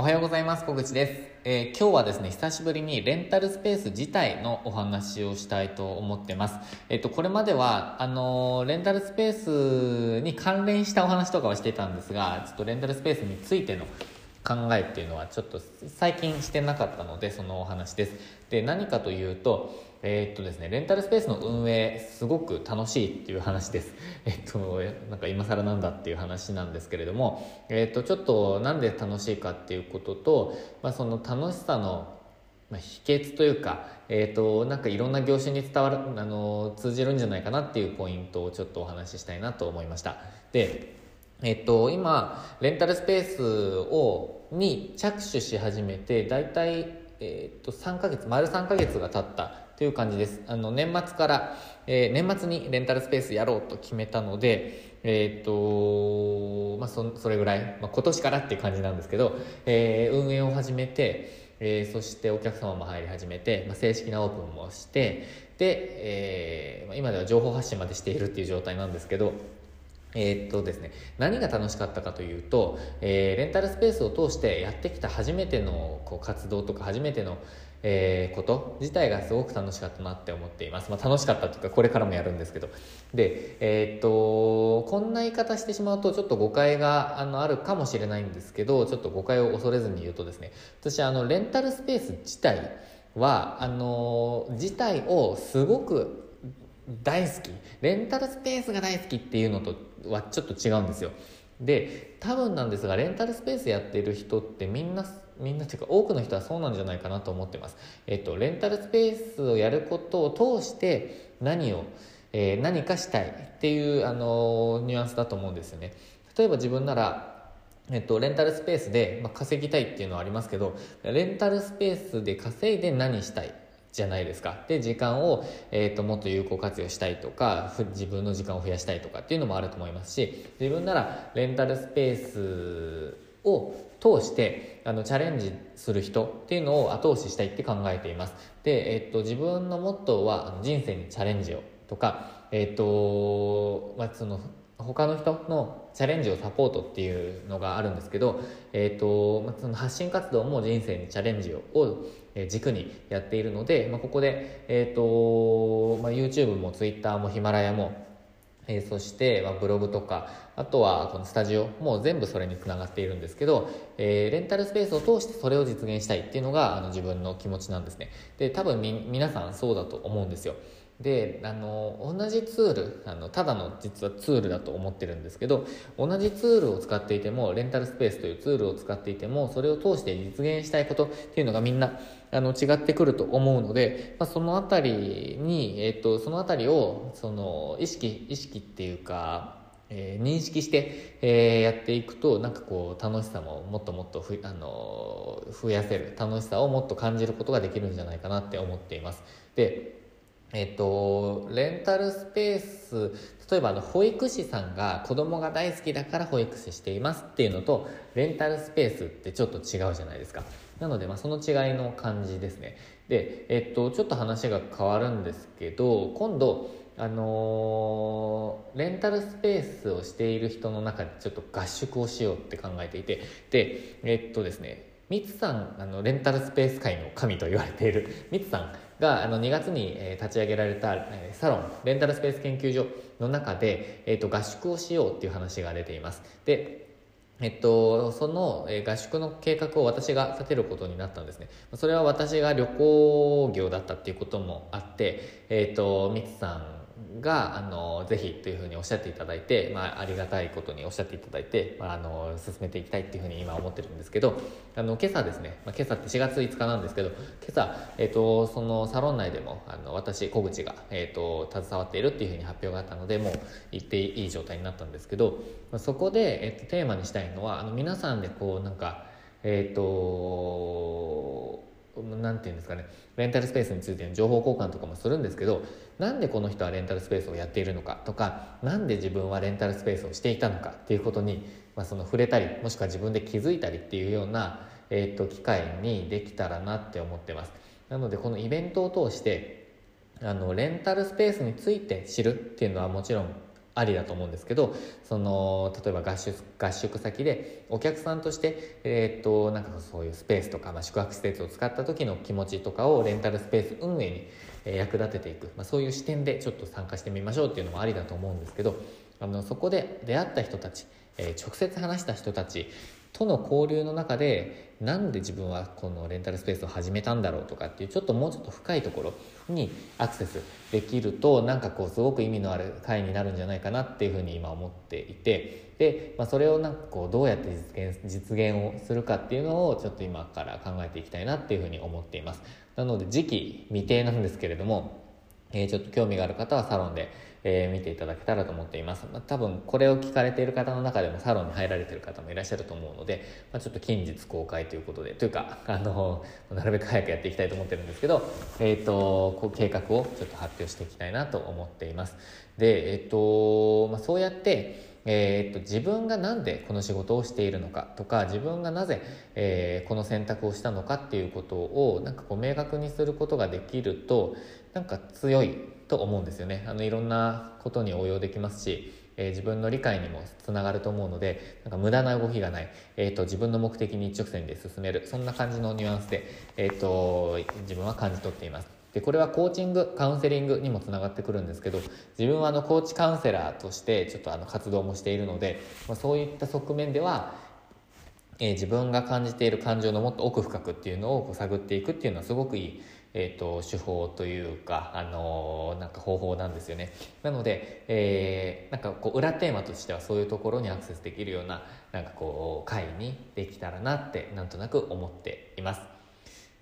おはようございます。小口です、えー、今日はですね久しぶりにレンタルスペース自体のお話をしたいと思ってます。えっ、とこれまではあのー、レンタルスペースに関連したお話とかはしてたんですがちょっとレンタルスペースについての考えっていうのはちょっと最近してなかったのでそのお話です。で何かというとえー、っとですね、レンタルスペースの運営すごく楽しいっていう話です。えっと、なんか今更なんだっていう話なんですけれども、えー、っと、ちょっとなんで楽しいかっていうことと、まあ、その楽しさのまあ、秘訣というか、えっ、と、なんかいろんな業種に伝わる、あの、通じるんじゃないかなっていうポイントをちょっとお話ししたいなと思いました。で、えっ、と、今、レンタルスペースを、に着手し始めて、だいたい、えっ、と、3ヶ月、丸3ヶ月が経ったという感じです。あの、年末から、えー、年末にレンタルスペースやろうと決めたので、えー、っと、まあ、そ、それぐらい、まあ、今年からっていう感じなんですけど、えー、運営を始めて、えー、そしてお客様も入り始めて、まあ、正式なオープンもして、で、えー、今では情報発信までしているっていう状態なんですけど、え、っとですね、何が楽しかったかというと、えー、レンタルスペースを通してやってきた初めてのこう活動とか初めての、えー、こと自体がすごく楽しかったなって思っています。まあ、楽しかったというか、これからもやるんですけど。で、えー、っと、こんな言い方してしまうと、ちょっと誤解があのあるかもしれないんですけど、ちょっと誤解を恐れずに言うとですね、私、あの、レンタルスペース自体は、あの、自体をすごく大好き。レンタルスペースが大好きっていうのとはちょっと違うんですよ。で、多分なんですが、レンタルスペースやってる人ってみんなみんなというか多くの人はそうなんじゃないかなと思ってます。えっと、レンタルスペースをやることを通して何を、えー、何かしたいっていう、あのニュアンスだと思うんですよね。例えば自分なら、えっと、レンタルスペースで、まあ、稼ぎたいっていうのはありますけど、レンタルスペースで稼いで何したいじゃないですか。で、時間を、え、ー、と、もっと有効活用したいとか、自分の時間を増やしたいとかっていうのもあると思いますし、自分ならレンタルスペースを通してあのチャレンジする人っていうのを後押ししたいって考えていますで、えっと、自分のモットーは人生にチャレンジをとか、えっとまあ、その他の人のチャレンジをサポートっていうのがあるんですけど、えっとまあ、その発信活動も人生にチャレンジを軸にやっているので、まあ、ここで、えっとまあ、YouTube も Twitter もヒマラヤもえー、そして、まあ、ブログとか、あとはこのスタジオ、もう全部それにつながっているんですけど、えー、レンタルスペースを通してそれを実現したいっていうのがあの自分の気持ちなんですね。で、多分み、皆さんそうだと思うんですよ。であの同じツールあのただの実はツールだと思ってるんですけど同じツールを使っていてもレンタルスペースというツールを使っていてもそれを通して実現したいことっていうのがみんなあの違ってくると思うので、まあ、そのあたりに、えっと、そのあたりをその意識意識っていうかえー、認識して、えー、やっていくとなんかこう楽しさももっともっとふあの増やせる楽しさをもっと感じることができるんじゃないかなって思っています。でえっと、レンタルスペース、例えばあの保育士さんが子供が大好きだから保育士していますっていうのと、レンタルスペースってちょっと違うじゃないですか。なので、まあ、その違いの感じですね。で、えっと、ちょっと話が変わるんですけど、今度、あのー、レンタルスペースをしている人の中でちょっと合宿をしようって考えていて、で、えっとですね、ミツさん、あの、レンタルスペース界の神と言われている ミツさんがあの2月に、え立ち上げられた、えサロンレンタルスペース研究所の中で、えーと、合宿をしようっていう話が出ていますでえっと、その、合宿の計画を私が立てることになったんですね。それは私が旅行業だったっていうこともあって、えっと、ミツさんがあのぜひというふうにおっしゃっていただいて、まあ、ありがたいことにおっしゃっていただいて、まあ、あの進めていきたいっていうふうに今思ってるんですけどあの今朝ですね、まあ、今朝って4月5日なんですけど今朝、えーと、そのサロン内でもあの私小口が、えーと、携わっているっていうふうに発表があったのでもう行っていい状態になったんですけど、まあ、そこで、えーと、テーマにしたいのはあの皆さんでこうなんかえっ、ー、と何て言うんですかねレンタルスペースについての情報交換とかもするんですけどなんでこの人はレンタルスペースをやっているのかとか何で自分はレンタルスペースをしていたのかっていうことに、まあ、その触れたりもしくは自分で気づいたりっていうような、えー、と機会にできたらなって思ってます。なのでこのイベントを通してあのレンタルスペースについて知るっていうのはもちろんありだと思うんですけどその例えば合宿合宿先でお客さんとして、えー、っとなんかそういうスペースとか、まあ、宿泊施設を使った時の気持ちとかをレンタルスペース運営に役立てていく、まあ、そういう視点でちょっと参加してみましょうっていうのもありだと思うんですけどあのそこで出会った人たち、えー、直接話した人たちとの交流の中でなんで自分はこのレンタルスペースを始めたんだろうとかっていうちょっともうちょっと深いところにアクセスできるとなんかこうすごく意味のある回になるんじゃないかなっていうふうに今思っていてで、まあ、それをなんかこうどうやって実現実現をするかっていうのをちょっと今から考えていきたいなっていうふうに思っています。なので時期未定なんですけれども、えー、ちょっと興味がある方はサロンでえー、見ていただけたらと思っています、まあ、多分これを聞かれている方の中でもサロンに入られている方もいらっしゃると思うので、まあ、ちょっと近日公開ということでというかあの なるべく早くやっていきたいと思ってるんですけど、えーと、こう計画をちょっと発表していきたいなと思っています。で、えーとまあ、そうやってえー、っと自分が何でこの仕事をしているのかとか自分がなぜ、えー、この選択をしたのかっていうことをなんかこう明確にすることができるとなんか強いと思うんですよね。あのいろんなことに応用できますし、えー、自分の理解にもつながると思うのでなんか無駄な動きがない、えーと、自分の目的に一直線で進める。そんな感じのニュアンスで、えーと、自分は感じ取っています。でこれはコーチングカウンセリングにもつながってくるんですけど自分はあのコーチカウンセラーとしてちょっとあの活動もしているので、まあ、そういった側面ではえー、自分が感じている感情のもっと奥深くっていうのをこう探っていくっていうのはすごくいいえーと、手法というか、あのー、なんか方法なんですよねなので、えー、なんかこう裏テーマとしてはそういうところにアクセスできるようななんかこう会にできたらなってなんとなく思っています。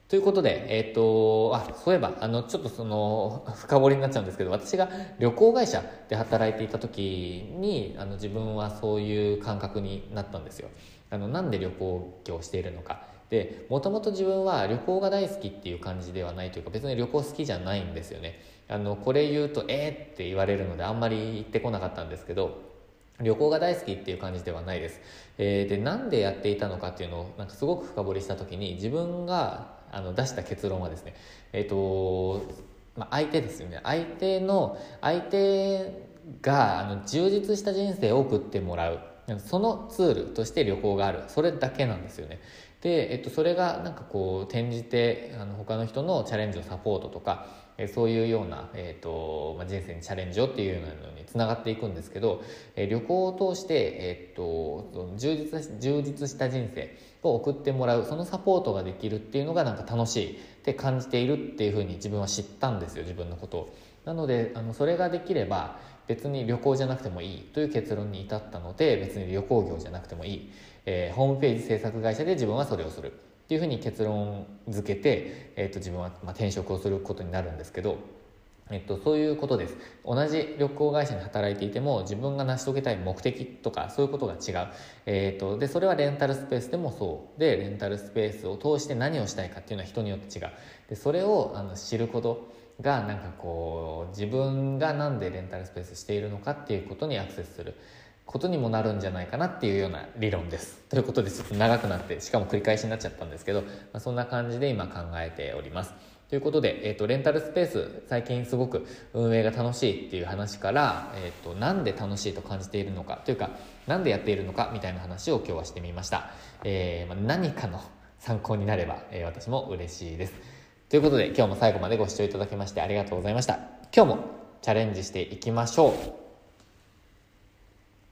ということで、えっ、ー、と、あ、そういえば、あの、ちょっとその、深掘りになっちゃうんですけど、私が旅行会社で働いていた時に、あの、自分はそういう感覚になったんですよ。あの、なんで旅行業をしているのか。でもともと自分は旅行が大好きっていう感じではないというか別に旅行好きじゃないんですよねあのこれ言うと「えー!」って言われるのであんまり言ってこなかったんですけど旅行が大好きっていう感じではないです、えー、でなんでやっていたのかっていうのをなんかすごく深掘りした時に自分があの出した結論はですねえっ、ー、と、まあ、相手ですよね相手の相手があの充実した人生を送ってもらうそのツールとして旅行がある。それだけなんですよね。で、えっと、それがなんかこう転じてあの他の人のチャレンジをサポートとかえそういうような、えーとまあ、人生にチャレンジをっていうようなのにつながっていくんですけど、え旅行を通して、えーと、充実充実した人生を送ってもらうそのサポートができるっていうのがなんか楽しい。って感じているっていうふうに自分は知ったんですよ自分のことを。なのであのそれができれば別に旅行じゃなくてもいいという結論に至ったので別に旅行業じゃなくてもいい。えー、ホームページ制作会社で自分はそれをするっていうふうに結論付けて、えー、と自分はまあ転職をすることになるんですけど、えっと、そういうことです。同じ旅行会社に働いていても自分が成し遂げたい目的とかそういうことが違う、えー、とでそれはレンタルスペースでもそう。でレンタルスペースを通して何をしたいかっていうのは人によって違う。でそれをあの知ること。がなんかこう自分が何でレンタルスペースしているのかっていうことにアクセスすることにもなるんじゃないかなっていうような理論です。ということでちょっと長くなってしかも繰り返しになっちゃったんですけど、まあ、そんな感じで今考えております。ということで、えーと、レンタルスペース最近すごく運営が楽しいっていう話から、えーと、なんで楽しいと感じているのかというかなんでやっているのかみたいな話を今日はしてみました、えー、まあ、何かの参考になれば、えー、私も嬉しいですということで今日も最後までご視聴いただきましてありがとうございました。今日もチャレンジしていきましょう。